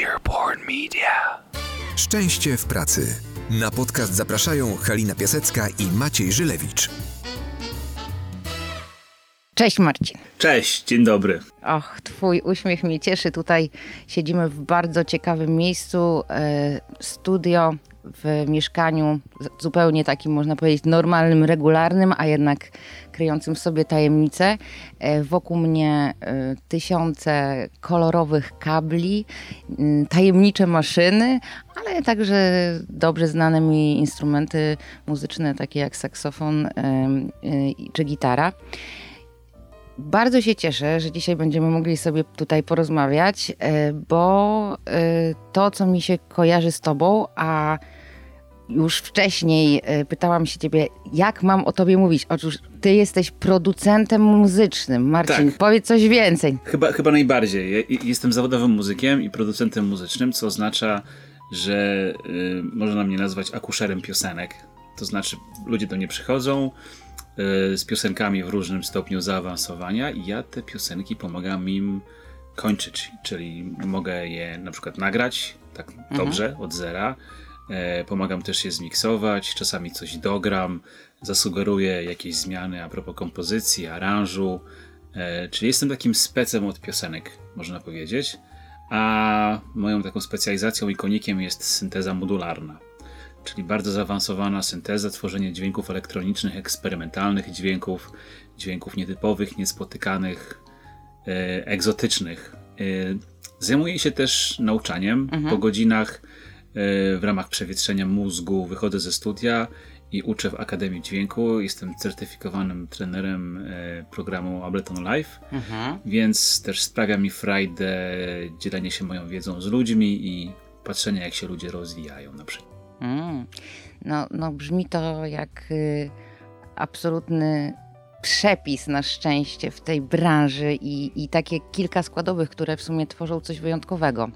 Earborn Media. Szczęście w pracy. Na podcast zapraszają Halina Piasecka i Maciej Żylewicz. Cześć Marcin. Cześć, dzień dobry. Och, twój uśmiech mnie cieszy. Tutaj siedzimy w bardzo ciekawym miejscu. E, studio w mieszkaniu zupełnie takim, można powiedzieć, normalnym, regularnym, a jednak kryjącym w sobie tajemnice. E, wokół mnie e, tysiące kolorowych kabli, tajemnicze maszyny, ale także dobrze znane mi instrumenty muzyczne, takie jak saksofon czy gitara. Bardzo się cieszę, że dzisiaj będziemy mogli sobie tutaj porozmawiać, e, bo e, to, co mi się kojarzy z Tobą, a już wcześniej e, pytałam się Ciebie, jak mam o Tobie mówić? Otóż Ty jesteś producentem muzycznym. Marcin, tak. powiedz coś więcej. Chyba, chyba najbardziej. Ja jestem zawodowym muzykiem i producentem muzycznym, co oznacza, że y, można mnie nazwać akuszerem piosenek. To znaczy, ludzie do mnie przychodzą, z piosenkami w różnym stopniu zaawansowania i ja te piosenki pomagam im kończyć, czyli mogę je na przykład nagrać tak mhm. dobrze od zera, e, pomagam też je zmiksować, czasami coś dogram, zasugeruję jakieś zmiany a propos kompozycji, aranżu, e, czyli jestem takim specem od piosenek, można powiedzieć, a moją taką specjalizacją i konikiem jest synteza modularna czyli bardzo zaawansowana synteza, tworzenie dźwięków elektronicznych, eksperymentalnych dźwięków, dźwięków nietypowych, niespotykanych, e, egzotycznych. E, zajmuję się też nauczaniem. Mhm. Po godzinach e, w ramach przewietrzenia mózgu wychodzę ze studia i uczę w Akademii Dźwięku. Jestem certyfikowanym trenerem e, programu Ableton Live, mhm. więc też sprawia mi frajdę dzielenie się moją wiedzą z ludźmi i patrzenie, jak się ludzie rozwijają na przykład. Mm. No, no brzmi to jak y, absolutny przepis na szczęście w tej branży i, i takie kilka składowych, które w sumie tworzą coś wyjątkowego.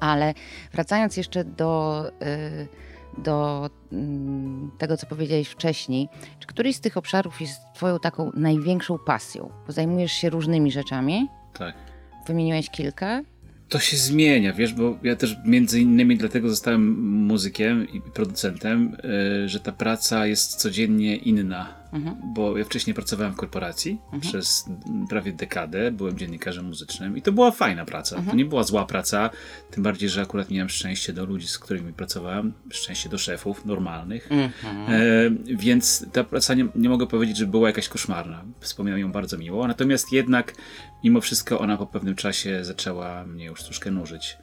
Ale wracając jeszcze do, y, do y, tego, co powiedziałeś wcześniej, czy któryś z tych obszarów jest Twoją taką największą pasją? Bo zajmujesz się różnymi rzeczami. Tak. Wymieniłeś kilka to się zmienia, wiesz, bo ja też między innymi dlatego zostałem muzykiem i producentem, yy, że ta praca jest codziennie inna Mhm. Bo ja wcześniej pracowałem w korporacji mhm. przez prawie dekadę, byłem dziennikarzem muzycznym i to była fajna praca. Mhm. To nie była zła praca, tym bardziej, że akurat miałem szczęście do ludzi, z którymi pracowałem, szczęście do szefów normalnych. Mhm. E, więc ta praca nie, nie mogę powiedzieć, że była jakaś koszmarna. Wspominam ją bardzo miło, natomiast jednak mimo wszystko ona po pewnym czasie zaczęła mnie już troszkę nużyć.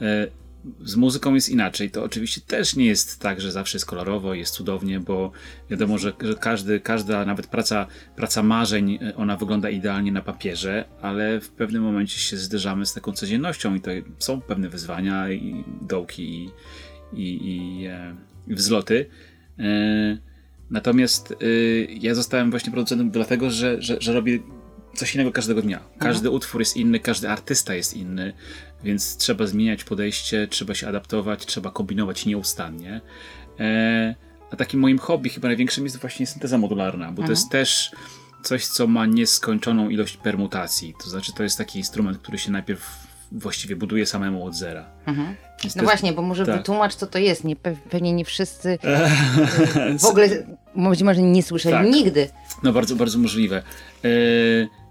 E, z muzyką jest inaczej. To oczywiście też nie jest tak, że zawsze jest kolorowo, jest cudownie, bo wiadomo, że, że każdy, każda, nawet praca, praca marzeń, e, ona wygląda idealnie na papierze, ale w pewnym momencie się zderzamy z taką codziennością i to są pewne wyzwania i dołki i, i, i, e, i wzloty. E, natomiast ja zostałem właśnie producentem dlatego, że, że, że robię coś innego każdego dnia. Każdy mhm. utwór jest inny, każdy artysta jest inny, więc trzeba zmieniać podejście, trzeba się adaptować, trzeba kombinować nieustannie. E, a takim moim hobby chyba największym jest właśnie synteza modularna, bo to jest też coś, co ma nieskończoną ilość permutacji. To znaczy, to jest taki instrument, który się najpierw właściwie buduje samemu od zera. Mhm. No właśnie, bo może tak. wytłumacz, co to jest. Nie, pewnie nie wszyscy w ogóle być może nie słyszeli tak. nigdy. No bardzo, bardzo możliwe. E,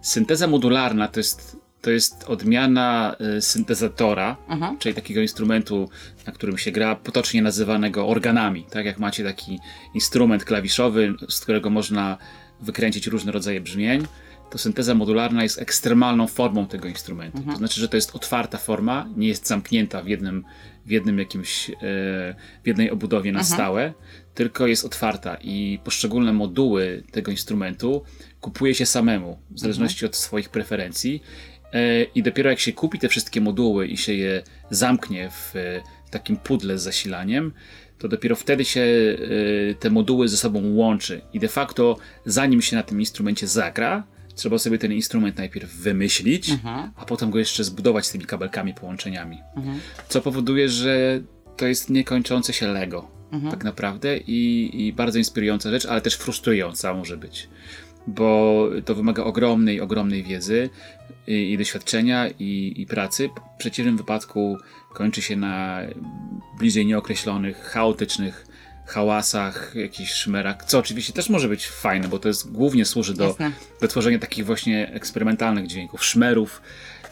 synteza modularna to jest to jest odmiana y, syntezatora, mhm. czyli takiego instrumentu, na którym się gra, potocznie nazywanego organami. Tak jak macie taki instrument klawiszowy, z którego można wykręcić różne rodzaje brzmień, to synteza modularna jest ekstremalną formą tego instrumentu. Mhm. To znaczy, że to jest otwarta forma, nie jest zamknięta w jednym, w jednym jakimś, e, w jednej obudowie na mhm. stałe, tylko jest otwarta i poszczególne moduły tego instrumentu kupuje się samemu, w zależności mhm. od swoich preferencji E, I dopiero jak się kupi te wszystkie moduły i się je zamknie w e, takim pudle z zasilaniem, to dopiero wtedy się e, te moduły ze sobą łączy. I de facto, zanim się na tym instrumencie zagra, trzeba sobie ten instrument najpierw wymyślić, mhm. a potem go jeszcze zbudować z tymi kabelkami, połączeniami. Mhm. Co powoduje, że to jest niekończące się Lego. Mhm. Tak naprawdę i, i bardzo inspirująca rzecz, ale też frustrująca może być. Bo to wymaga ogromnej, ogromnej wiedzy i, i doświadczenia i, i, pracy. W przeciwnym wypadku kończy się na bliżej nieokreślonych, chaotycznych hałasach, jakichś szmerach, co oczywiście też może być fajne, bo to jest głównie służy do, do tworzenia takich właśnie eksperymentalnych dźwięków, szmerów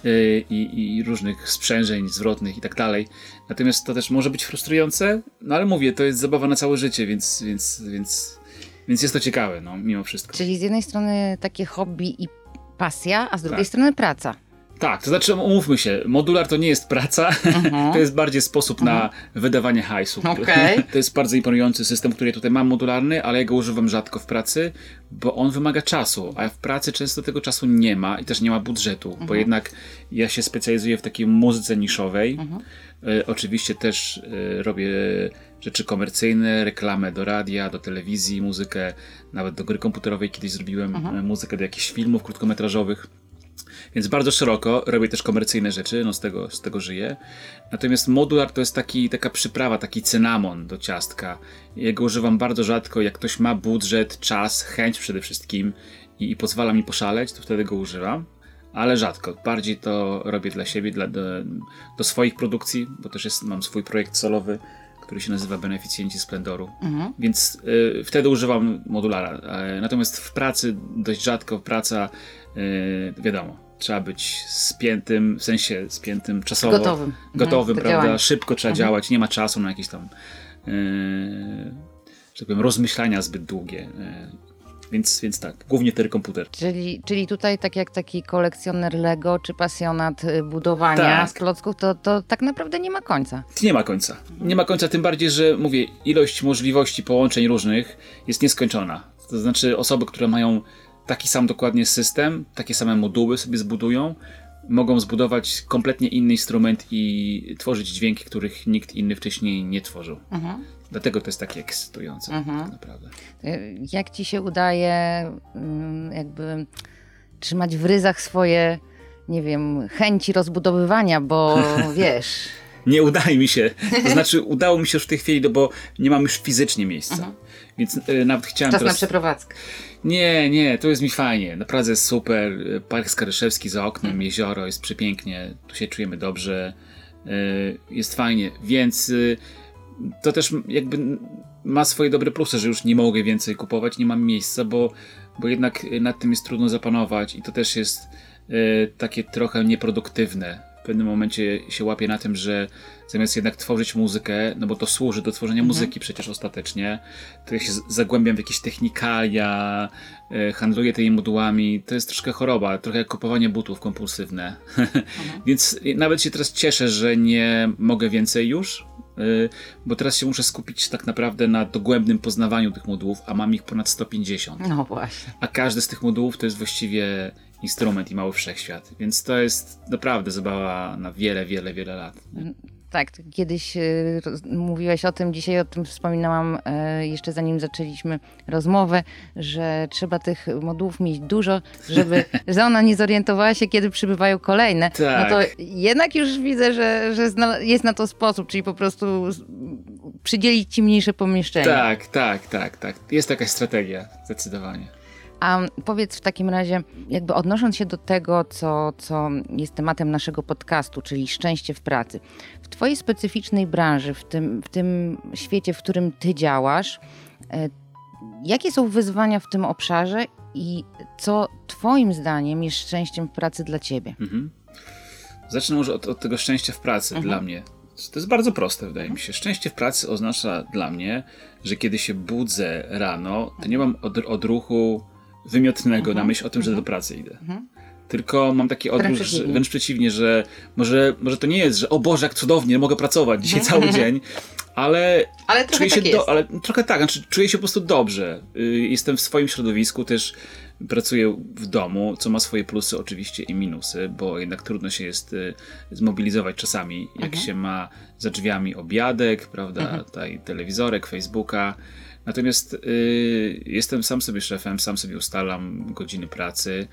yy, i, i, różnych sprzężeń zwrotnych i tak dalej. Natomiast to też może być frustrujące, no ale mówię, to jest zabawa na całe życie, więc, więc, więc, więc jest to ciekawe, no, mimo wszystko. Czyli z jednej strony takie hobby i pasja, a z drugiej tak. strony praca. Tak, to znaczy umówmy się, modular to nie jest praca, uh-huh. to jest bardziej sposób na mhm. wydawanie hajsu. Okay. To jest bardzo imponujący system, który tutaj mam modularny, ale ja go używam rzadko w pracy, bo on wymaga czasu, a w pracy często tego czasu nie ma i też nie ma budżetu, bo mhm. jednak ja się specjalizuję w takiej muzyce niszowej. E, oczywiście też e, robię rzeczy komercyjne, reklamę do radia, do telewizji, muzykę, nawet do gry komputerowej kiedyś zrobiłem e, muzykę do jakichś filmów krótkometrażowych. Więc bardzo szeroko robię też komercyjne rzeczy, no z tego, z tego żyję. Natomiast modular to jest taki, taka przyprawa, taki cynamon do ciastka. Jego używam bardzo rzadko, jak ktoś ma budżet, czas, chęć przede wszystkim i, i pozwala mi poszaleć, to wtedy go używam. Ale rzadko. Bardziej to robię dla siebie, dla, do, do swoich produkcji, bo też jest, mam swój projekt solowy, który się nazywa Beneficjenci Splendoru. Mhm. Więc y, wtedy używam modulara. Y, natomiast w pracy dość rzadko praca, y, wiadomo, trzeba być spiętym, w sensie spiętym czasowo. Gotowym. Gotowym, mhm, prawda? Szybko trzeba mhm. działać, nie ma czasu na jakieś tam yy, że tak powiem, rozmyślania zbyt długie. Yy, więc, więc tak, głównie ten komputer. Czyli, czyli tutaj tak jak taki kolekcjoner Lego czy pasjonat y, budowania tak. z klocków, to, to tak naprawdę nie ma końca. Nie ma końca. Nie ma końca, tym bardziej, że mówię, ilość możliwości połączeń różnych jest nieskończona. To znaczy osoby, które mają taki sam dokładnie system, takie same moduły sobie zbudują, mogą zbudować kompletnie inny instrument i tworzyć dźwięki, których nikt inny wcześniej nie tworzył. Mhm. Dlatego to jest takie ekscytujące, mhm. tak naprawdę. Jak ci się udaje mm, jakby trzymać w ryzach swoje, nie wiem, chęci rozbudowywania, bo wiesz... nie udaje mi się. To znaczy, udało mi się już w tej chwili, no bo nie mam już fizycznie miejsca. Mhm. Więc y, nawet chciałem Czas teraz... na przeprowadzkę. Nie, nie, to jest mi fajnie. Naprawdę jest super. Park Skaryszewski za oknem, jezioro, jest przepięknie. Tu się czujemy dobrze. Y, jest fajnie, więc y, to też jakby ma swoje dobre plusy, że już nie mogę więcej kupować, nie mam miejsca, bo, bo jednak nad tym jest trudno zapanować i to też jest takie trochę nieproduktywne w pewnym momencie się łapię na tym, że zamiast jednak tworzyć muzykę, no bo to służy do tworzenia mhm. muzyki przecież ostatecznie, to ja się zagłębiam w jakieś technikalia, e, handluję tymi modułami, to jest troszkę choroba, trochę jak kupowanie butów kompulsywne. Mhm. Więc nawet się teraz cieszę, że nie mogę więcej już, bo teraz się muszę skupić tak naprawdę na dogłębnym poznawaniu tych modułów, a mam ich ponad 150. No właśnie. A każdy z tych modułów to jest właściwie instrument i mały wszechświat. Więc to jest naprawdę zabawa na wiele, wiele, wiele lat. Tak, kiedyś y, mówiłeś o tym, dzisiaj o tym wspominałam y, jeszcze zanim zaczęliśmy rozmowę, że trzeba tych modułów mieć dużo, żeby że ona nie zorientowała się, kiedy przybywają kolejne. Tak. No to jednak już widzę, że, że jest na to sposób, czyli po prostu przydzielić ci mniejsze pomieszczenie. Tak, tak, tak, tak. Jest jakaś strategia, zdecydowanie. A powiedz w takim razie, jakby odnosząc się do tego, co, co jest tematem naszego podcastu, czyli szczęście w pracy. W Twojej specyficznej branży, w tym, w tym świecie, w którym Ty działasz, e, jakie są wyzwania w tym obszarze i co Twoim zdaniem jest szczęściem w pracy dla Ciebie? Mhm. Zacznę może od, od, tego szczęścia w pracy mhm. dla mnie. To jest bardzo proste, wydaje mi się. Szczęście w pracy oznacza dla mnie, że kiedy się budzę rano, to nie mam od, odruchu wymiotnego mhm. na myśl o tym, że do mhm. pracy idę. Mhm. Tylko mam taki odruch, wręcz przeciwnie. wręcz przeciwnie, że może, może to nie jest, że o Boże, jak cudownie, mogę pracować dzisiaj cały dzień, ale, ale czuję się tak do, ale trochę tak, znaczy czuję się po prostu dobrze. Y, jestem w swoim środowisku, też pracuję w domu, co ma swoje plusy oczywiście i minusy, bo jednak trudno się jest y, zmobilizować czasami, jak mhm. się ma za drzwiami obiadek, prawda, mhm. tutaj telewizorek, Facebooka, Natomiast y, jestem sam sobie szefem, sam sobie ustalam godziny pracy,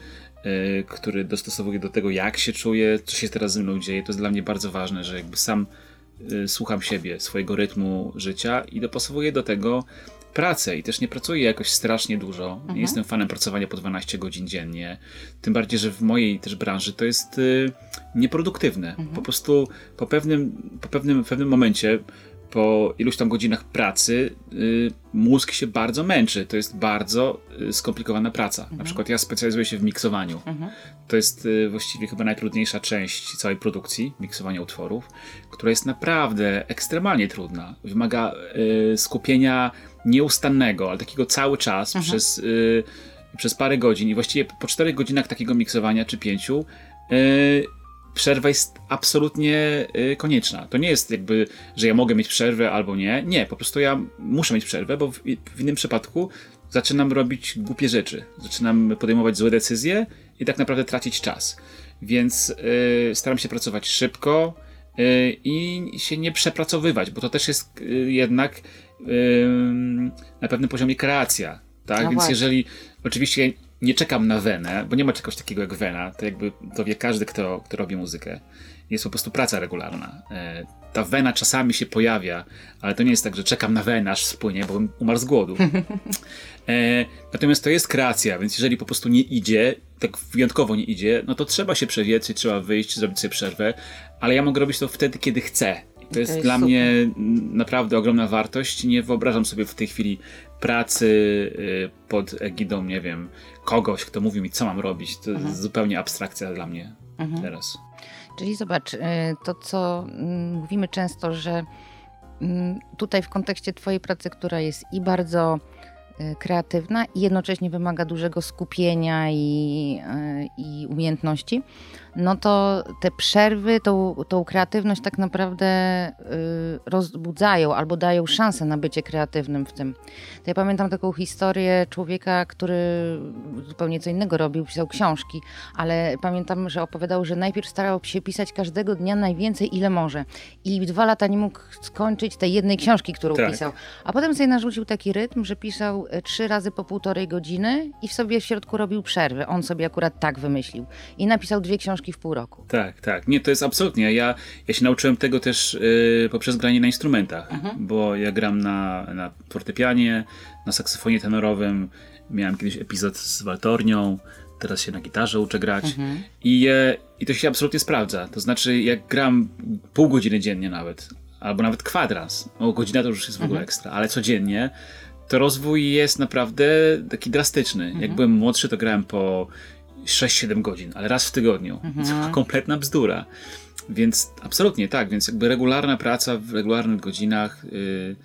y, który dostosowuję do tego, jak się czuję, co się teraz ze mną dzieje. To jest dla mnie bardzo ważne, że jakby sam y, słucham siebie, swojego rytmu życia i dopasowuję do tego pracę i też nie pracuję jakoś strasznie dużo. Mhm. Nie jestem fanem pracowania po 12 godzin dziennie. Tym bardziej, że w mojej też branży to jest y, nieproduktywne. Mhm. Po prostu po pewnym, po pewnym, pewnym momencie po iluś tam godzinach pracy y, mózg się bardzo męczy. To jest bardzo y, skomplikowana praca. Mhm. Na przykład ja specjalizuję się w miksowaniu. Mhm. To jest y, właściwie chyba najtrudniejsza część całej produkcji, miksowania utworów, która jest naprawdę ekstremalnie trudna. Wymaga y, skupienia nieustannego, ale takiego cały czas mhm. przez, y, przez parę godzin. I właściwie po czterech godzinach takiego miksowania, czy pięciu, y, przerwa jest absolutnie y, konieczna. To nie jest jakby, że ja mogę mieć przerwę albo nie. Nie, po prostu ja muszę mieć przerwę, bo w, w innym przypadku zaczynam robić głupie rzeczy. Zaczynam podejmować złe decyzje i tak naprawdę tracić czas. Więc y, staram się pracować szybko y, i się nie przepracowywać, bo to też jest jednak na pewnym poziomie kreacja. Tak? No Więc właśnie. jeżeli oczywiście nie czekam na wenę, bo nie ma czegoś takiego jak wena, to jakby to wie każdy, kto, kto robi muzykę. Jest po prostu praca regularna. E, ta wena czasami się pojawia, ale to nie jest tak, że czekam na wenę, aż spłynie, bo bym umarł z głodu. E, natomiast to jest kreacja, więc jeżeli po prostu nie idzie, tak wyjątkowo nie idzie, no to trzeba się przewietrzyć, trzeba wyjść, zrobić sobie przerwę, ale ja mogę robić to wtedy, kiedy chcę. To jest, dla super. mnie naprawdę ogromna wartość. Nie wyobrażam sobie w tej chwili pracy y, pod egidą, nie wiem, kogoś, kto mówi mi, co mam robić. To mhm. jest zupełnie abstrakcja dla mnie mhm. teraz. Czyli zobacz, y, to co mm, mówimy często, że mm, tutaj w kontekście Twojej pracy, która jest i bardzo y, kreatywna i jednocześnie wymaga dużego skupienia i, i umiejętności, no to te przerwy, tą, tą kreatywność tak naprawdę y, rozbudzają albo dają szansę na bycie kreatywnym w tym. To ja pamiętam taką historię człowieka, który zupełnie co innego robił, pisał książki, ale pamiętam, że opowiadał, że najpierw starał się pisać każdego dnia najwięcej, ile może. I dwa lata nie mógł skończyć tej jednej książki, którą tak. pisał. A potem sobie narzucił taki rytm, że pisał y, trzy razy po półtorej godziny i w sobie w środku robił przerwy. On sobie akurat tak wymyślił. I napisał dwie książki książki w pół roku. Tak, tak. Nie, to jest absolutnie. Ja, ja się nauczyłem tego też y, poprzez granie na instrumentach, mhm. bo ja gram na, na fortepianie, na saksofonie tenorowym. Miałem kiedyś epizod z waltornią, teraz się na gitarze uczę grać mhm. I, e, i to się absolutnie sprawdza. To znaczy, jak gram pół godziny dziennie nawet, albo nawet kwadrans, no godzina to już jest w ogóle mhm. ekstra, ale codziennie, to rozwój jest naprawdę taki drastyczny. Jak mhm. byłem młodszy, to grałem po 6-7 godzin, ale raz w tygodniu. Mhm. Kompletna bzdura. Więc absolutnie tak, więc jakby regularna praca w regularnych godzinach, yy,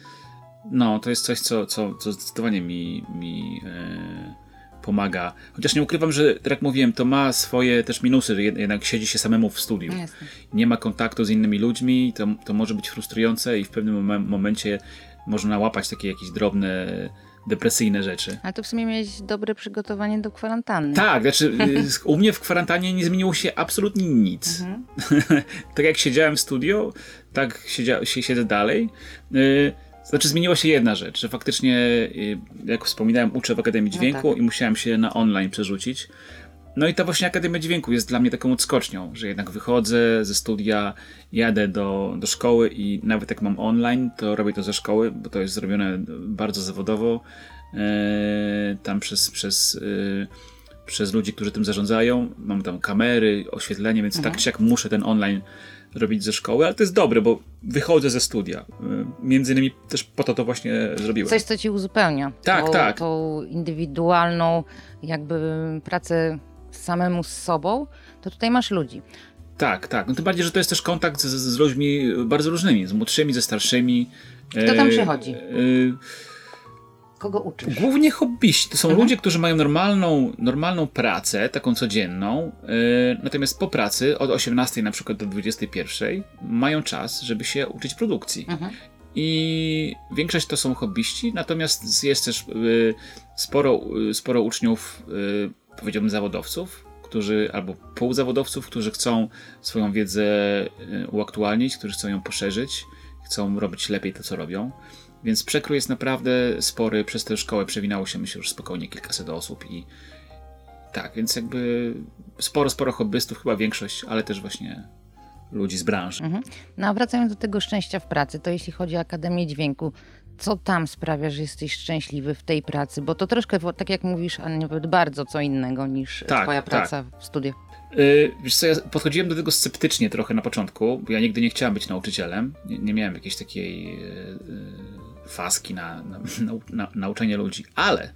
no to jest coś, co, co, co zdecydowanie mi, mi yy, pomaga. Chociaż nie ukrywam, że tak jak mówiłem, to ma swoje też minusy, że jednak siedzi się samemu w studiu. No nie ma kontaktu z innymi ludźmi, to, to może być frustrujące i w pewnym momencie można łapać takie jakieś drobne depresyjne rzeczy. Ale to w sumie miałeś dobre przygotowanie do kwarantanny. Tak, znaczy y, u mnie w kwarantannie nie zmieniło się absolutnie nic. Mhm. tak jak siedziałem w studio, tak siedzia, siedzę dalej. Y, znaczy zmieniła się jedna rzecz, że faktycznie, y, jak wspominałem, uczę w Akademii no Dźwięku no tak. i musiałem się na online przerzucić. No i ta właśnie Akademia Dźwięku jest dla mnie taką odskocznią, że jednak wychodzę ze studia, jadę do, do szkoły i nawet jak mam online, to robię to ze szkoły, bo to jest zrobione bardzo zawodowo. E, tam przez, przez, e, przez ludzi, którzy tym zarządzają. Mam tam kamery, oświetlenie, więc mhm. tak czy jak muszę ten online robić ze szkoły, ale to jest dobre, bo wychodzę ze studia. E, między innymi też po to to właśnie zrobiłem. Coś, co ci uzupełnia. Tak, tą, tak. Tą indywidualną jakby pracę samemu z sobą, to tutaj masz ludzi. Tak, tak. No tym bardziej, że to jest też kontakt z, z ludźmi bardzo różnymi, z młodszymi, ze starszymi. Kto tam e, przychodzi? E, Kogo uczysz? Głównie hobbyści. To są mhm. ludzie, którzy mają normalną, normalną pracę, taką codzienną, e, natomiast po pracy od 18 na przykład do 21 mają czas, żeby się uczyć produkcji. Mhm. I większość to są hobbyści, natomiast jest też sporo, sporo uczniów powiedziałbym, zawodowców, którzy, albo półzawodowców, którzy chcą swoją wiedzę e, uaktualnić, którzy chcą ją poszerzyć, chcą robić lepiej to, co robią. Więc przekrój jest naprawdę spory. Przez tę szkołę przewinało się, myślę, już spokojnie kilkaset osób i tak, więc jakby sporo, sporo hobbystów, chyba większość, ale też właśnie ludzi z branży. Mhm. No a wracając do tego szczęścia w pracy, to jeśli chodzi o Akademię Dźwięku, co tam sprawia, że jesteś szczęśliwy w tej pracy? Bo to troszkę, tak jak mówisz, a nawet bardzo co innego niż tak, twoja tak. praca tak. w studiu. Yy, wiesz co, ja podchodziłem do tego sceptycznie trochę na początku, bo ja nigdy nie chciałem być nauczycielem. Nie, nie miałem jakiejś takiej yy, faski na, na, na, na, nauczenie ludzi, ale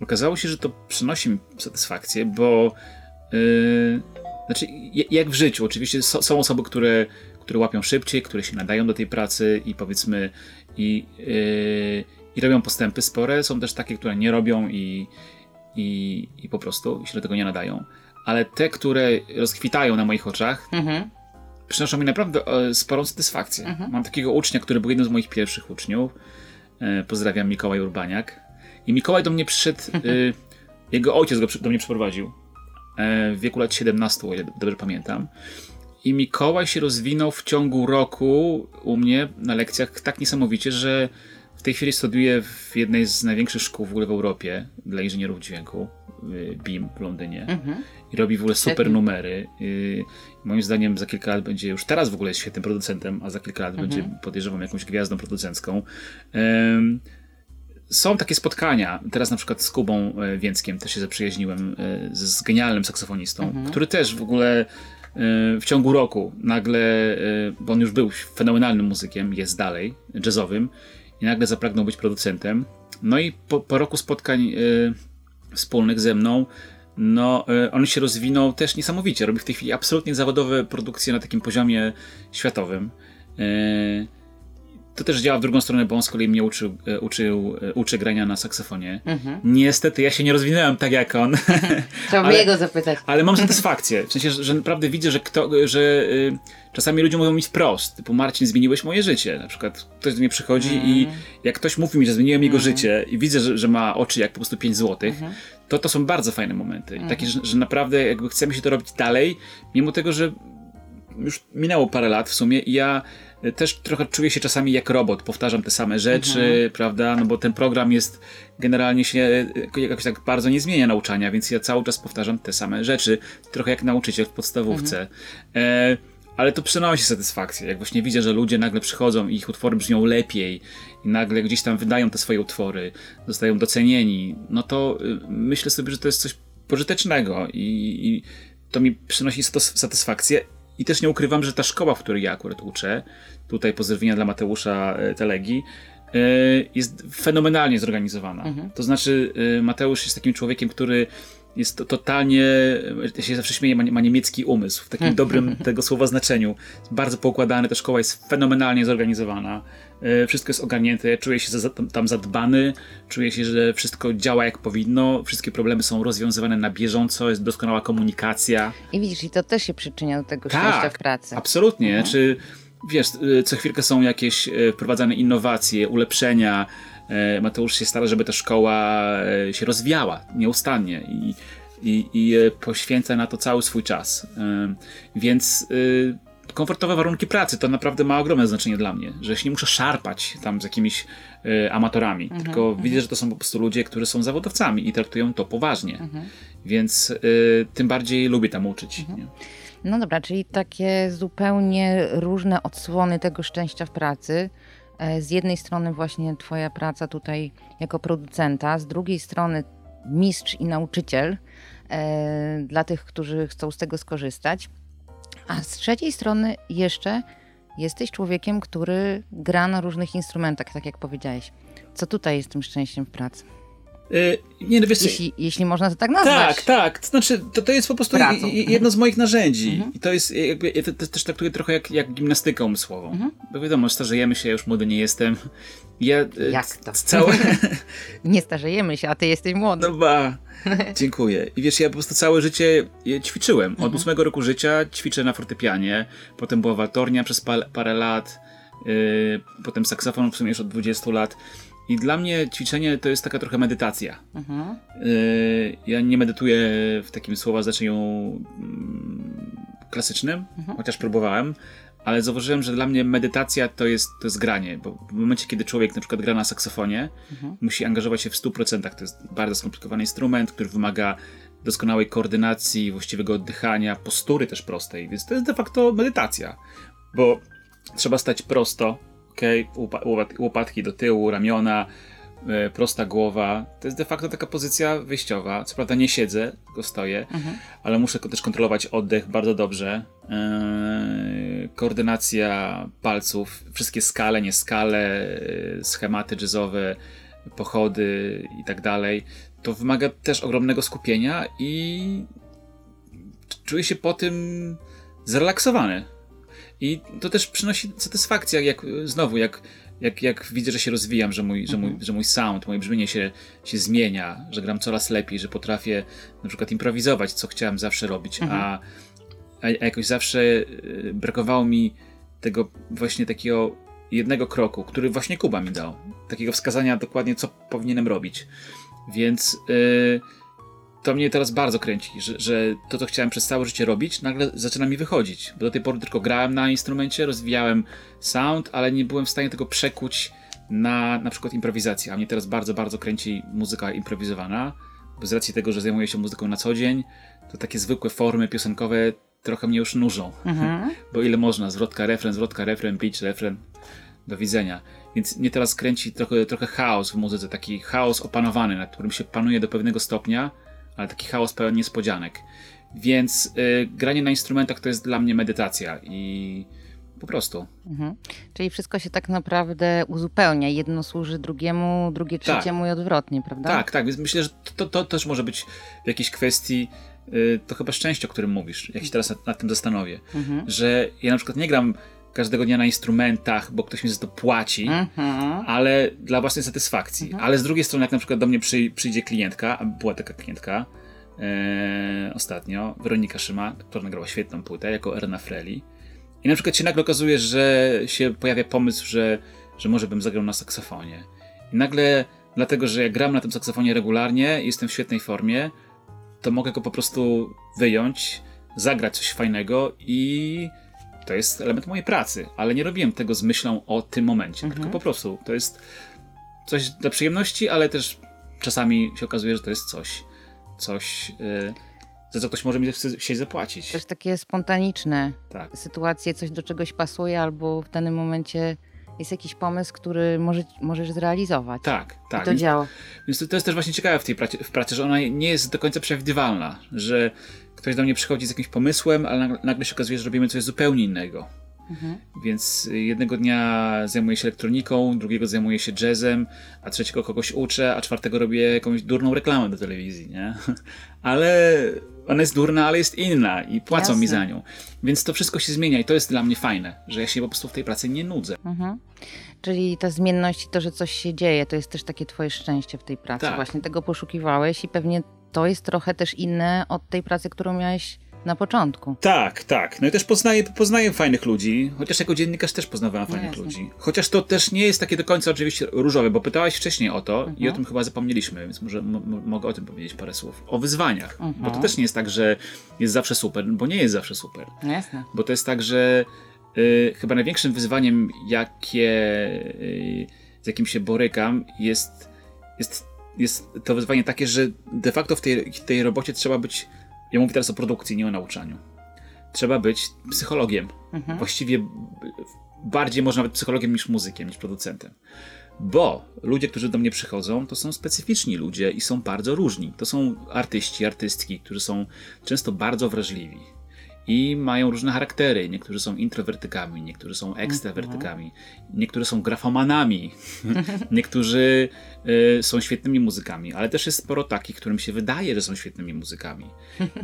okazało się, że to przynosi mi satysfakcję, bo yy, znaczy, jak w życiu, oczywiście są osoby, które, które łapią szybciej, które się nadają do tej pracy i powiedzmy i, yy, i robią postępy spore. Są też takie, które nie robią i, i, i po prostu się do tego nie nadają. Ale te, które rozkwitają na moich oczach, mhm. przynoszą mi naprawdę e, sporą satysfakcję. Mhm. Mam takiego ucznia, który był jednym z moich pierwszych uczniów. E, pozdrawiam Mikołaj Urbaniak. I Mikołaj do mnie przyszedł, e, jego ojciec go do mnie przeprowadził w wieku lat 17, o ile dobrze pamiętam. I Mikołaj się rozwinął w ciągu roku u mnie na lekcjach tak niesamowicie, że w tej chwili studiuje w jednej z największych szkół w ogóle w Europie dla inżynierów dźwięku, BIM w Londynie. Mhm. I robi w ogóle super numery. I moim zdaniem za kilka lat będzie, już teraz w ogóle jest świetnym producentem, a za kilka lat mhm. będzie, podejrzewam, jakąś gwiazdą producencką. Um, są takie spotkania, teraz na przykład z Kubą e, Więckiem też się zaprzyjaźniłem, e, z genialnym saksofonistą, mhm. który też w ogóle w ciągu roku nagle, e, bo on już był fenomenalnym muzykiem, jest dalej, jazzowym, i nagle zapragnął być producentem. No i po, po roku spotkań y, wspólnych ze mną, no y, on się rozwinął też niesamowicie. Robi w tej chwili absolutnie zawodowe produkcje na takim poziomie światowym. To też działa w drugą stronę, bo on z kolei mnie uczył, e, uczył, e, uczy grania na saksofonie. Mhm. Niestety ja się nie rozwinąłem tak jak on. Trzeba jego zapytać. Ale mam satysfakcję. W sensie, że naprawdę widzę, że, kto, że y, czasami ludzie mówią mi wprost. Typu Marcin, zmieniłeś moje życie. Na przykład ktoś do mnie przychodzi mhm. i jak ktoś mówi mi, że zmieniłem jego mhm. życie i widzę, że, że, ma oczy jak po prostu 5 złotych, mhm. to to są bardzo fajne momenty. I takie, że, że naprawdę jakby chcemy się to robić dalej, mimo tego, że już minęło parę lat w sumie i ja też trochę czuję się czasami jak robot, powtarzam te same rzeczy, mhm. prawda, no bo ten program jest generalnie się jakoś tak bardzo nie zmienia nauczania, więc ja cały czas powtarzam te same rzeczy, trochę jak nauczyciel w podstawówce. Mhm. E, ale to przynosi satysfakcję, jak właśnie widzę, że ludzie nagle przychodzą i ich utwory brzmią lepiej i nagle gdzieś tam wydają te swoje utwory, zostają docenieni, no to y, myślę sobie, że to jest coś pożytecznego i, i to mi przynosi satysfakcję i też nie ukrywam, że ta szkoła, w której ja akurat uczę, tutaj pozdrowienia dla Mateusza e, Telegi, e, jest fenomenalnie zorganizowana. Mhm. To znaczy, e, Mateusz jest takim człowiekiem, który jest to totalnie, ja się zawsze śmieję, ma, ma niemiecki umysł, w takim dobrym tego słowa znaczeniu. Jest bardzo poukładany, ta szkoła jest fenomenalnie zorganizowana. E, wszystko jest ogarnięte, czuję się tam zadbany, czuję się, że wszystko działa jak powinno, wszystkie problemy są rozwiązywane na bieżąco, jest doskonała komunikacja. I widzisz, i to też się przyczynia do tego tak, szczęścia w pracy. absolutnie. Mhm. Czy wiesz, e, co chwilkę są jakieś e, wprowadzane innowacje, ulepszenia, Mateusz się stara, żeby ta szkoła się rozwijała nieustannie i, i, i poświęca na to cały swój czas. Więc komfortowe warunki pracy to naprawdę ma ogromne znaczenie dla mnie, że się nie muszę szarpać tam z jakimiś y, amatorami, mhm, tylko mhm. widzę, że to są po prostu ludzie, którzy są zawodowcami i traktują to poważnie. Mhm. Więc y, tym bardziej lubię tam uczyć. Mhm. No dobra, czyli takie zupełnie różne odsłony tego szczęścia w pracy. E, z jednej strony właśnie twoja praca tutaj jako producenta, z drugiej strony mistrz i nauczyciel e, dla tych, którzy chcą z tego skorzystać. A z trzeciej strony jeszcze jesteś człowiekiem, który gra na różnych instrumentach, tak jak powiedziałeś. Co tutaj jest tym szczęściem w pracy? Yy, nie, no wiesz, jeśli, jeśli można to tak nazwać. Tak, tak. To znaczy, to, to jest po prostu Pracą. jedno z moich narzędzi. Mhm. I to jest jakby, ja to, to też traktuję trochę jak, jak gimnastykę umysłową. Mhm. Bo wiadomo, starzejemy się, już młody nie jestem. Ja, y, jak to? Całe... nie starzejemy się, a ty jesteś młody. No ba. Dziękuję. I wiesz, ja po prostu całe życie ćwiczyłem. Od mhm. ósmego roku życia ćwiczę na fortepianie, potem była waltornia przez parę lat, yy, potem saksofon w sumie już od 20 lat. I dla mnie ćwiczenie to jest taka trochę medytacja. Mhm. Yy, ja nie medytuję w takim słowa znaczeniu yy, klasycznym, mhm. chociaż próbowałem, ale zauważyłem, że dla mnie medytacja to jest, to jest granie, bo w momencie, kiedy człowiek na przykład gra na saksofonie, mhm. musi angażować się w 100%. To jest bardzo skomplikowany instrument, który wymaga doskonałej koordynacji, właściwego oddychania, postury też prostej, więc to jest de facto medytacja, bo trzeba stać prosto, ok, łopatki do tyłu, ramiona, E, prosta głowa. To jest de facto taka pozycja wyjściowa. Co prawda nie siedzę, tylko stoję, mhm. ale muszę też kontrolować oddech bardzo dobrze. Eee, koordynacja palców, wszystkie skale, nie skale, e, schematy jazzowe, pochody i tak dalej. To wymaga też ogromnego skupienia i czuję się po tym zrelaksowany. I to też przynosi satysfakcję, jak znowu, jak jak, jak widzę, że się rozwijam, że mój, że mój, mhm. że mój sound, moje brzmienie się, się zmienia, że gram coraz lepiej, że potrafię na przykład improwizować, co chciałem zawsze robić, mhm. a, a jakoś zawsze y, brakowało mi tego właśnie takiego jednego kroku, który właśnie Kuba mi dał. Takiego wskazania dokładnie, co powinienem robić. Więc yy, to mnie teraz bardzo kręci, że, że, to, co chciałem przez całe życie robić, nagle zaczyna mi wychodzić. Bo do tej pory tylko grałem na instrumencie, rozwijałem sound, ale nie byłem w stanie tego przekuć na na przykład improwizację. A mnie teraz bardzo, bardzo kręci muzyka improwizowana, bo z racji tego, że zajmuję się muzyką na co dzień, to takie zwykłe formy piosenkowe trochę mnie już nużą. Mhm. bo ile można, zwrotka, refren, zwrotka, refren, pitch, refren, do widzenia. Więc mnie teraz kręci trochę, trochę chaos w muzyce, taki chaos opanowany, nad którym się panuje do pewnego stopnia, ale taki chaos pełen niespodzianek. Więc y, granie na instrumentach to jest dla mnie medytacja i po prostu. Mhm. Czyli wszystko się tak naprawdę uzupełnia. Jedno służy drugiemu, drugie tak. trzeciemu tak. i odwrotnie, prawda? Tak, tak. Więc myślę, że to, to, to też może być w jakiejś kwestii y, to chyba szczęście, o którym mówisz. Jak się teraz nad, nad tym zastanowię. Mhm. Że ja na przykład nie gram każdego dnia na instrumentach, bo ktoś mi za to płaci, mhm. ale dla własnej satysfakcji. Mhm. Ale z drugiej strony, jak na przykład do mnie przy, przyjdzie klientka, a była taka klientka e, ostatnio, Weronika Szyma, która nagrała świetną płytę jako Erna Freli. I na przykład się nagle okazuje, że się pojawia pomysł, że, że może bym zagrał na saksofonie. I nagle, dlatego że ja gram na tym saksofonie regularnie, jestem w świetnej formie, to mogę go po prostu wyjąć, zagrać coś fajnego i to jest element mojej pracy, ale nie robiłem tego z myślą o tym momencie, mhm. tylko po prostu to jest coś dla przyjemności, ale też czasami się okazuje, że to jest coś, coś, yy, za co ktoś może mi chcieć zapłacić. Też takie spontaniczne tak. sytuacje, coś do czegoś pasuje, albo w danym momencie jest jakiś pomysł, który może, możesz zrealizować. Tak, tak. I to więc, działa. Więc to, to, jest też właśnie ciekawe w tej pracy, w pracy, że ona nie jest do końca przewidywalna, że ktoś do mnie przychodzi z jakimś pomysłem, ale nagle się okazuje, że robimy coś zupełnie innego. Mhm. Więc jednego dnia zajmuję się elektroniką, drugiego zajmuję się jazzem, a trzeciego kogoś uczę, a czwartego robię jakąś durną reklamę do telewizji, nie? Ale ona jest durna, ale jest inna i płacą Jasne. mi za nią. Więc to wszystko się zmienia i to jest dla mnie fajne, że ja się po prostu w tej pracy nie nudzę. Mhm. Czyli ta zmienność i to, że coś się dzieje, to jest też takie twoje szczęście w tej pracy. Tak. Właśnie tego poszukiwałeś i pewnie to jest trochę też inne od tej pracy, którą miałeś na początku. Tak, tak. No i też poznaję, poznaję fajnych ludzi, chociaż jako dziennikarz też poznawałem no fajnych ludzi. Chociaż to też nie jest takie do końca oczywiście różowe, bo pytałaś wcześniej o to mhm. i o tym chyba zapomnieliśmy, więc może mogę o tym powiedzieć parę słów. O wyzwaniach, mhm. bo to mhm. też nie jest tak, że jest zawsze super, bo nie jest zawsze super. No jasne. Bo to jest tak, że y, chyba największym wyzwaniem, jakie, y, z jakim się borykam, jest, jest, jest to wyzwanie takie, że de facto w tej, tej robocie trzeba być ja mówię teraz o produkcji, nie o nauczaniu. Trzeba być psychologiem. Mhm. Właściwie bardziej może nawet psychologiem niż muzykiem, niż producentem. Bo ludzie, którzy do mnie przychodzą, to są specyficzni ludzie i są bardzo różni. To są artyści, artystki, którzy są często bardzo wrażliwi i mają różne charaktery. Niektórzy są introwertykami, niektórzy są ekstrawertykami, niektórzy są grafomanami, niektórzy y, są świetnymi muzykami, ale też jest sporo takich, którym się wydaje, że są świetnymi muzykami.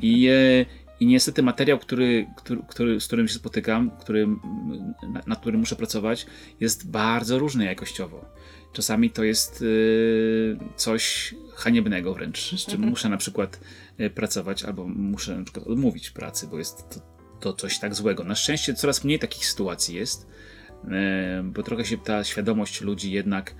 I, y, i niestety materiał, który, który, który, z którym się spotykam, który, na, nad którym muszę pracować, jest bardzo różny jakościowo. Czasami to jest y, coś haniebnego wręcz, z czym muszę na przykład pracować, albo muszę na przykład odmówić pracy, bo jest to, to coś tak złego. Na szczęście coraz mniej takich sytuacji jest, y, bo trochę się ta świadomość ludzi jednak e,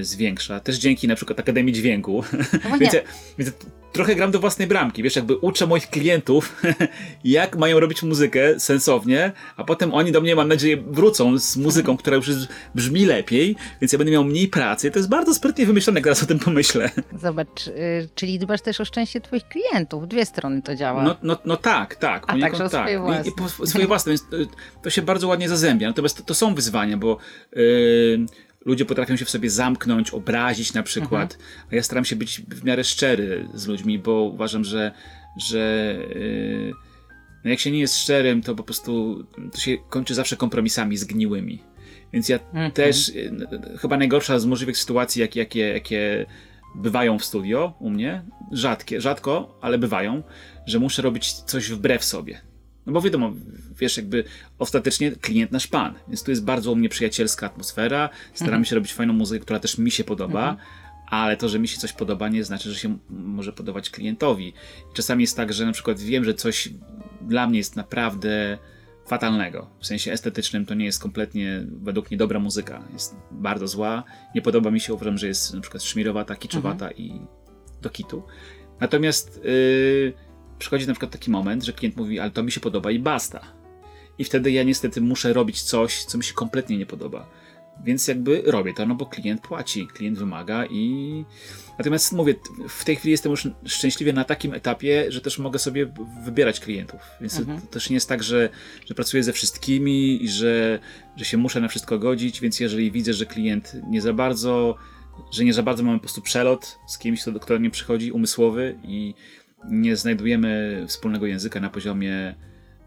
zwiększa. Też dzięki na przykład Akademii Dźwięku. No więc, ja, więc trochę gram do własnej bramki, wiesz, jakby uczę moich klientów, jak mają robić muzykę sensownie, a potem oni do mnie, mam nadzieję, wrócą z muzyką, która już brzmi lepiej, więc ja będę miał mniej pracy. To jest bardzo sprytnie wymyślone, jak teraz o tym pomyślę. Zobacz, y, czyli dbasz też o szczęście twoich klientów. Dwie strony to działa. No, no, no tak, tak. A także tak. swoje własne. I, i swoje własne, więc y, to się bardzo ładnie zazębia. Natomiast to, to są wyzwania, bo yy, ludzie potrafią się w sobie zamknąć, obrazić na przykład, mhm. a ja staram się być w miarę szczery z ludźmi, bo uważam, że, że yy, no jak się nie jest szczerym, to po prostu to się kończy zawsze kompromisami zgniłymi. Więc ja mhm. też, yy, chyba najgorsza z możliwych sytuacji, jakie, jakie, jakie bywają w studio u mnie, rzadkie, rzadko, ale bywają, że muszę robić coś wbrew sobie. No bo wiadomo, wiesz, jakby ostatecznie klient nasz pan, więc tu jest bardzo u mnie przyjacielska atmosfera, staramy mhm. się robić fajną muzykę, która też mi się podoba, mhm. ale to, że mi się coś podoba nie znaczy, że się może podobać klientowi. Czasami jest tak, że na przykład wiem, że coś dla mnie jest naprawdę fatalnego. W sensie estetycznym to nie jest kompletnie według mnie dobra muzyka. Jest bardzo zła. Nie podoba mi się, uważam, że jest na przykład szmirowata, kiczowata mhm. i do kitu. Natomiast yy, przychodzi na przykład taki moment, że klient mówi, ale to mi się podoba i basta. I wtedy ja niestety muszę robić coś, co mi się kompletnie nie podoba. Więc jakby robię to, no bo klient płaci, klient wymaga i. Natomiast mówię, w tej chwili jestem już szczęśliwie na takim etapie, że też mogę sobie wybierać klientów. Więc mhm. to też nie jest tak, że, że pracuję ze wszystkimi i że, że się muszę na wszystko godzić. Więc jeżeli widzę, że klient nie za bardzo, że nie za bardzo mamy po prostu przelot z kimś, kto, kto nie przychodzi, umysłowy i nie znajdujemy wspólnego języka na poziomie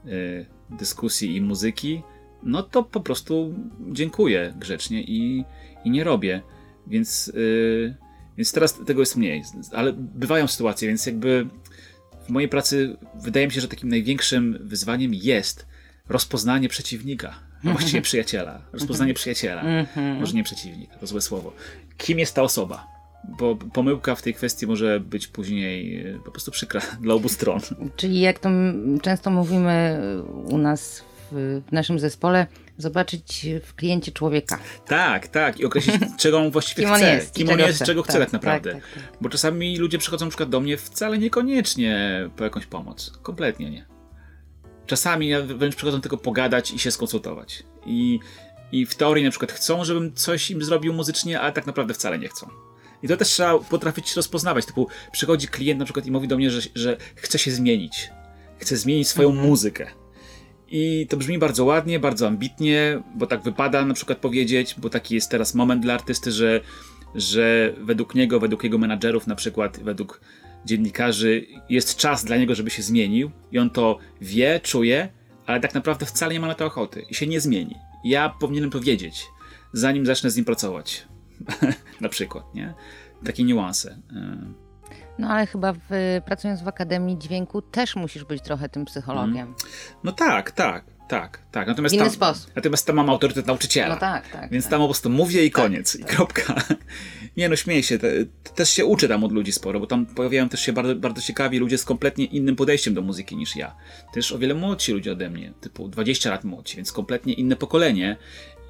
y, dyskusji i muzyki, no to po prostu dziękuję grzecznie i, i nie robię. Więc, y, więc teraz tego jest mniej, ale bywają sytuacje, więc jakby w mojej pracy wydaje mi się, że takim największym wyzwaniem jest rozpoznanie przeciwnika, a właściwie przyjaciela. Rozpoznanie przyjaciela, mhm. może nie przeciwnika, to złe słowo. Kim jest ta osoba? Bo pomyłka w tej kwestii może być później e, po prostu przykra dla obu stron. Czyli jak to często mówimy u nas w, w naszym zespole, zobaczyć w kliencie człowieka. Tak, tak. I określić, czego on właściwie kim chce. On jest, kim on jest, chce. czego chce tak, tak naprawdę. Tak, tak, tak, Bo czasami ludzie przychodzą na przykład do mnie wcale niekoniecznie po jakąś pomoc. Kompletnie nie. Czasami wręcz przychodzą tylko pogadać i się skonsultować. I, I w teorii na przykład chcą, żebym coś im zrobił muzycznie, ale tak naprawdę wcale nie chcą. I to też trzeba potrafić rozpoznawać. Typu, przychodzi klient na przykład i mówi do mnie, że, że chce się zmienić. Chce zmienić swoją mhm. muzykę. I to brzmi bardzo ładnie, bardzo ambitnie, bo tak wypada na przykład powiedzieć, bo taki jest teraz moment dla artysty, że, że według niego, według jego menadżerów na przykład, według dziennikarzy jest czas dla niego, żeby się zmienił i on to wie, czuje, ale tak naprawdę wcale nie ma na to ochoty i się nie zmieni. Ja powinienem to wiedzieć, zanim zacznę z nim pracować. na przykład, nie? Takie niuanse. Y. No ale chyba w, pracując w Akademii Dźwięku też musisz być trochę tym psychologiem. Mm. No tak, tak, tak, tak. Natomiast w inny tam, sposób. Natomiast tam mam autorytet nauczyciela. No tak, tak. Więc tak. tam po prostu mówię i tak, koniec. Tak, I kropka. Nie no, śmieję się. Te, też się uczę tam od ludzi sporo, bo tam pojawiają też się bardzo, bardzo ciekawi ludzie z kompletnie innym podejściem do muzyki niż ja. Też o wiele młodsi ludzie ode mnie, typu 20 lat młodsi, więc kompletnie inne pokolenie.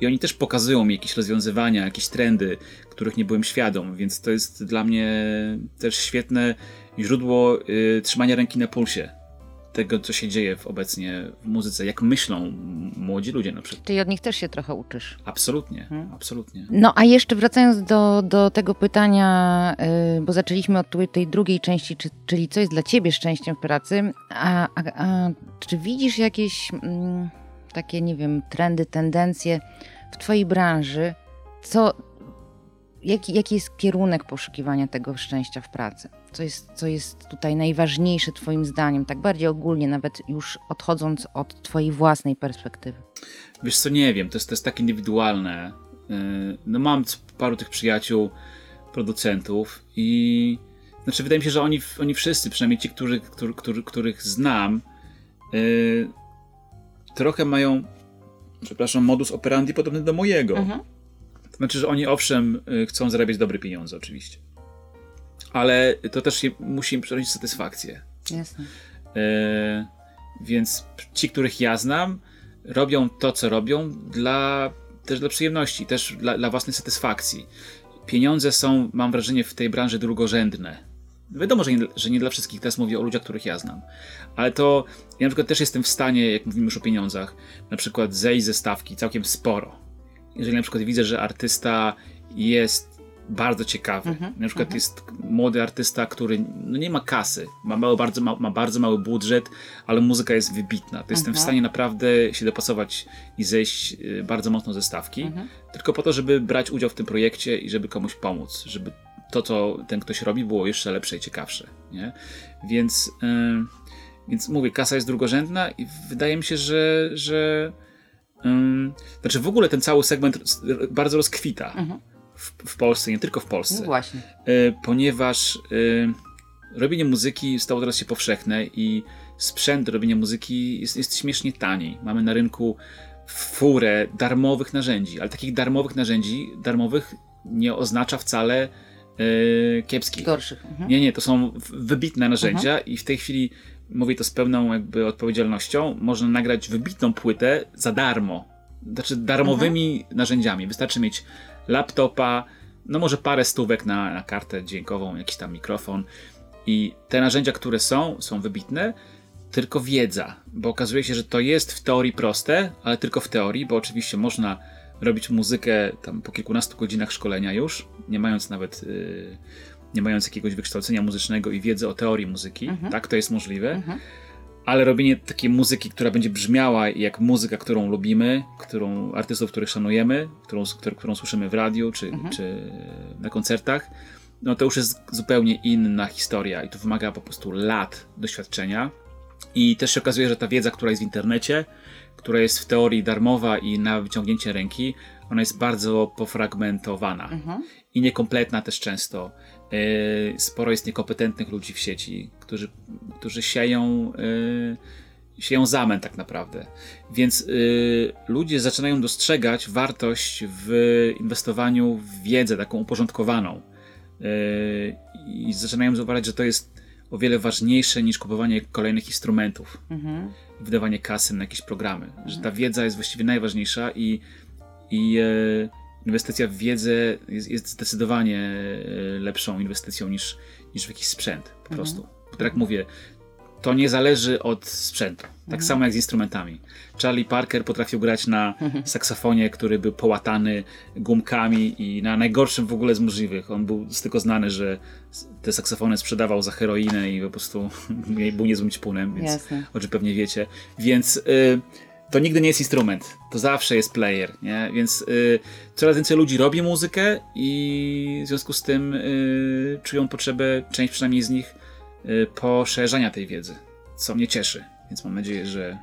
I oni też pokazują mi jakieś rozwiązywania, jakieś trendy, których nie byłem świadom, więc to jest dla mnie też świetne źródło y, trzymania ręki na pulsie tego, co się dzieje w, obecnie w muzyce, jak myślą młodzi ludzie na przykład. Ty od nich też się trochę uczysz. Absolutnie, hmm? absolutnie. No a jeszcze wracając do, do tego pytania, yy, bo zaczęliśmy od tej drugiej części, czy, czyli co jest dla ciebie szczęściem w pracy, a, a, a czy widzisz jakieś mm, takie, nie wiem, trendy, tendencje w twojej branży, co jaki, jaki jest kierunek poszukiwania tego szczęścia w pracy? Co jest, co jest tutaj najważniejsze Twoim zdaniem, tak bardziej ogólnie, nawet już odchodząc od Twojej własnej perspektywy? Wiesz co, nie wiem, to jest, to jest tak indywidualne. Y, no mam paru tych przyjaciół, producentów i znaczy wydaje mi się, że oni, oni wszyscy, przynajmniej ci, którzy, którzy, których znam, yy, trochę mają, przepraszam, modus operandi podobny do mojego. Mhm. To znaczy, że oni owszem y, chcą zarabiać dobre pieniądze, oczywiście. Ale to też musi im przynosić satysfakcję. Jasne. E, więc ci, których ja znam, robią to, co robią dla, też dla przyjemności, też dla, dla własnej satysfakcji. pieniądze są, mam wrażenie, w tej branży drugorzędne. Wiadomo, że nie, że nie dla wszystkich, teraz mówię o ludziach, których ja znam. Ale to ja na przykład też jestem w stanie, jak mówimy już o pieniądzach, na przykład zejść ze stawki całkiem sporo. Jeżeli na przykład widzę, że artysta jest bardzo ciekawy. Mhm, na przykład mhm. jest młody artysta, który no nie ma kasy, ma, bardzo, ma, ma, bardzo mały budżet, ale muzyka jest wybitna. To jestem w mhm. stanie naprawdę się dopasować i zejść y, bardzo mocno ze stawki, tylko po to, żeby brać udział w tym projekcie i żeby komuś pomóc, żeby to, co ten ktoś robi, było jeszcze lepsze i ciekawsze. Nie? Więc, yy, więc mówię, kasa jest drugorzędna i wydaje mi się, że, że yy, znaczy w ogóle ten cały segment bardzo rozkwita. Mhm w, w Polsce, nie tylko w Polsce. No właśnie. Y, ponieważ robienie muzyki stało teraz się powszechne i sprzęt do robienia muzyki jest, jest śmiesznie tani. Mamy na rynku furę darmowych narzędzi, ale takich darmowych narzędzi, darmowych nie oznacza wcale yy, kiepskich. Gorszych. Mhm. Nie, nie, to są wybitne narzędzia mhm. i w tej chwili mówię to z pełną jakby odpowiedzialnością, można nagrać wybitną płytę za darmo. Znaczy darmowymi mhm. narzędziami. Wystarczy mieć laptopa, no może parę stówek na, na kartę dźwiękową, jakiś tam mikrofon. I te narzędzia, które są, są wybitne, tylko wiedza, bo okazuje się, że to jest w teorii proste, ale tylko w teorii, bo oczywiście można robić muzykę tam po kilkunastu godzinach szkolenia już, nie mając nawet yy, nie mając jakiegoś wykształcenia muzycznego i wiedzy o teorii muzyki, mhm. tak, to jest możliwe. Mhm ale robienie takiej muzyki, która będzie brzmiała jak muzyka, którą lubimy, którą artystów, których szanujemy, którą, którą słyszymy w radiu czy, mhm. czy na koncertach, no to już jest zupełnie inna historia i to wymaga po prostu lat doświadczenia. I też się okazuje, że ta wiedza, która jest w internecie, która jest w teorii darmowa i na wyciągnięcie ręki, ona jest bardzo pofragmentowana mhm. i niekompletna też często. E, sporo jest niekompetentnych ludzi w sieci, którzy, którzy sieją, e, sieją zamęt tak naprawdę. Więc e, ludzie zaczynają dostrzegać wartość w inwestowaniu w wiedzę taką uporządkowaną i zaczynają zauważyć, że to jest o wiele ważniejsze niż kupowanie kolejnych instrumentów, mhm. wydawanie kasy na jakieś programy. Mhm. Że ta wiedza jest właściwie najważniejsza i, i inwestycja w wiedzę jest, jest zdecydowanie e, lepszą inwestycją niż, niż w jakiś sprzęt po mhm. prostu. Tak jak mówię, to nie zależy od sprzętu. Tak mhm. samo jak z instrumentami. Charlie Parker potrafił grać na mhm. saksofonie, który był połatany gumkami i na najgorszym w ogóle z możliwych. On był tylko znany, że te saksofony sprzedawał za heroinę i po prostu był niezłym ćpunem, więc Jasne. o czym pewnie wiecie. Więc... Y to nigdy nie jest instrument, to zawsze jest player, nie? Więc y, coraz więcej ludzi robi muzykę i w związku z tym y, czują potrzebę, część przynajmniej z nich, poszerzania tej wiedzy, co mnie cieszy. Więc mam nadzieję, że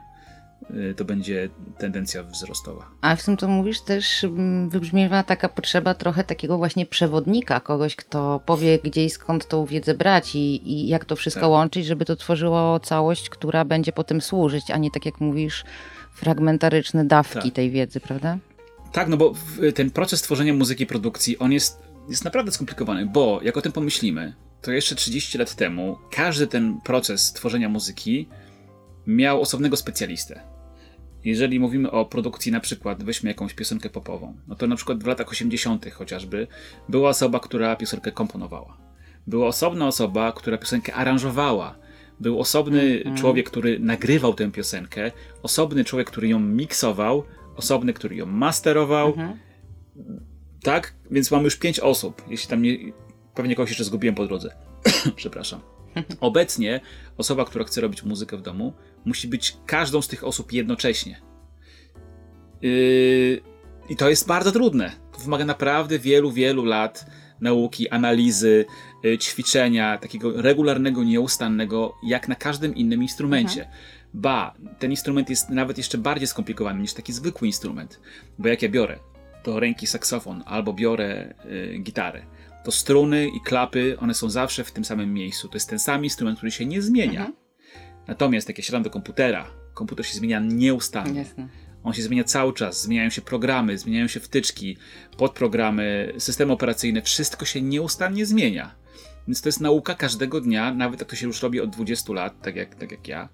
y, to będzie tendencja wzrostowa. A w tym, co mówisz, też mm, wybrzmiewa taka potrzeba trochę takiego właśnie przewodnika, kogoś, kto powie, gdzie i skąd tą wiedzę brać i, i jak to wszystko tak. łączyć, żeby to tworzyło całość, która będzie potem służyć, a nie tak jak mówisz, fragmentaryczne dawki tak. tej wiedzy, prawda? Tak, no bo ten proces tworzenia muzyki, produkcji, on jest, jest naprawdę skomplikowany, bo jak o tym pomyślimy, to jeszcze 30 lat temu każdy ten proces tworzenia muzyki miał osobnego specjalistę. Jeżeli mówimy o produkcji, na przykład weźmy jakąś piosenkę popową, no to na przykład w latach 80. chociażby była osoba, która piosenkę komponowała. Była osobna osoba, która piosenkę aranżowała był osobny mm -hmm. człowiek, który nagrywał tę piosenkę, osobny człowiek, który ją miksował, osobny, który ją masterował. Mm -hmm. Tak? Więc mamy już pięć osób. Jeśli tam nie. Pewnie kogoś jeszcze zgubiłem po drodze. Przepraszam. Obecnie osoba, która chce robić muzykę w domu, musi być każdą z tych osób jednocześnie. Yy, I to jest bardzo trudne. To wymaga naprawdę wielu, wielu lat nauki, analizy, y, ćwiczenia, takiego regularnego, nieustannego, jak na każdym innym instrumencie. Mhm. Ba, ten instrument jest nawet jeszcze bardziej skomplikowany niż taki zwykły instrument. Bo jak ja biorę do ręki saksofon albo biorę y, gitarę, to struny i klapy, one są zawsze w tym samym miejscu. To jest ten sam instrument, który się nie zmienia. Mhm. Natomiast jak ja siadam do komputera, komputer się zmienia nieustannie. Jasne. On się zmienia cały czas, zmieniają się programy, zmieniają się wtyczki, podprogramy, systemy operacyjne, wszystko się nieustannie zmienia. Więc to jest nauka każdego dnia, nawet jak to się już robi od 20 lat, tak jak, tak jak ja.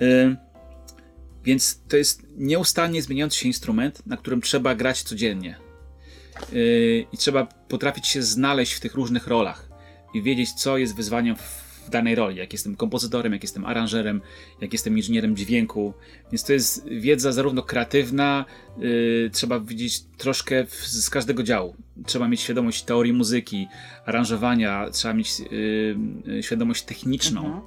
Yy, więc to jest nieustannie zmieniający się instrument, na którym trzeba grać codziennie. Yy, i trzeba potrafić się znaleźć w tych różnych rolach i wiedzieć, co jest wyzwaniem w danej roli. Jak jestem kompozytorem, jak jestem aranżerem, jak jestem inżynierem dźwięku. Więc to jest wiedza zarówno kreatywna, yy, trzeba widzieć troszkę w, z każdego działu. Trzeba mieć świadomość teorii muzyki, aranżowania, trzeba mieć yy, świadomość techniczną. Mhm.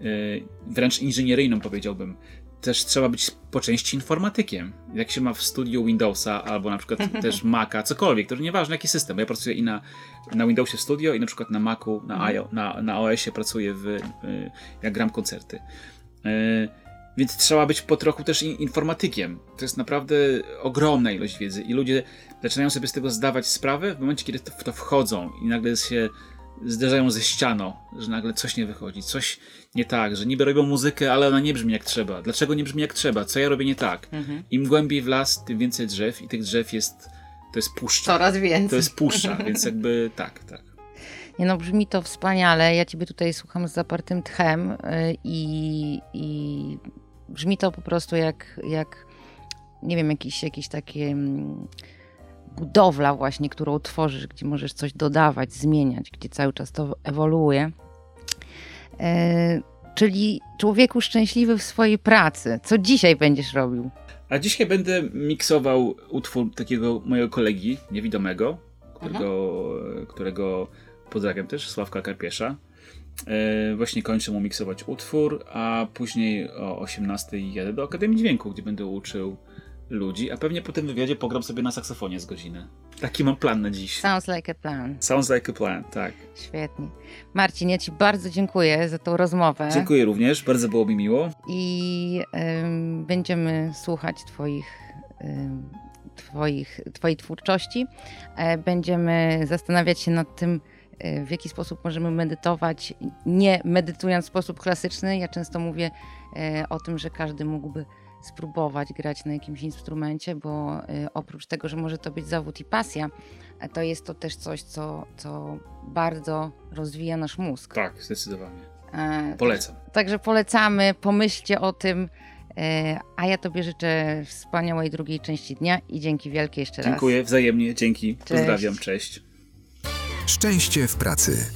Yy, wręcz inżynieryjną powiedziałbym też trzeba być po części informatykiem. Jak się ma w studiu Windowsa albo na przykład też Maca, cokolwiek, to nieważne jaki system. Bo ja pracuję i na, na Windowsie studio i na przykład na Macu, na. IO, na, na OS-ie pracuję w, y, jak gram koncerty. Y, więc trzeba być po trochu też informatykiem. To jest naprawdę ogromna ilość wiedzy i ludzie zaczynają sobie z tego zdawać sprawę w momencie, kiedy w to wchodzą i nagle się zderzają ze ścianą, że nagle coś nie wychodzi, coś nie tak, że niby robią muzykę, ale ona nie brzmi jak trzeba. Dlaczego nie brzmi jak trzeba? Co ja robię nie tak? Mhm. Im głębiej w las, tym więcej drzew i tych drzew jest, to jest puszcza. Coraz więcej. To jest puszcza, więc jakby tak, tak. Nie no, brzmi to wspaniale. Ja ciebie tutaj słucham z zapartym tchem y, i, i brzmi to po prostu jak, jak nie wiem, jakiś, jakiś takie mm, budowla właśnie, którą tworzysz, gdzie możesz coś dodawać, zmieniać, gdzie cały czas to ewoluuje. E, czyli człowieku szczęśliwy w swojej pracy. Co dzisiaj będziesz robił? A dzisiaj będę miksował utwór takiego mojego kolegi niewidomego, którego, którego pozdrawiam też, Sławka Karpiesza. E, właśnie kończę mu miksować utwór, a później o 18 jadę do Akademii Dźwięku, gdzie będę uczył ludzi, a pewnie po tym wywiadzie pogram sobie na saksofonie z godziny. Taki mam plan na dziś. Sounds like a plan. Sounds like a plan, tak. Świetnie. Marcin, ja Ci bardzo dziękuję za tą rozmowę. Dziękuję również, bardzo było mi miło. I będziemy słuchać Twoich. Twoich, twojej twórczości. E, będziemy zastanawiać się nad tym, e, w jaki sposób możemy medytować, nie medytując w sposób klasyczny. Ja często mówię e, o tym, że każdy mógłby spróbować grać na jakimś instrumencie, bo y, oprócz tego, że może to być zawód i pasja, to jest to też coś, co, co bardzo rozwija nasz mózg. Tak, zdecydowanie. E, Polecam. Także polecamy, pomyślcie o tym. E, a ja Tobie życzę wspaniałej drugiej części dnia i dzięki wielkie jeszcze raz. Dziękuję wzajemnie, dzięki. Cześć. Pozdrawiam, cześć. Szczęście w pracy.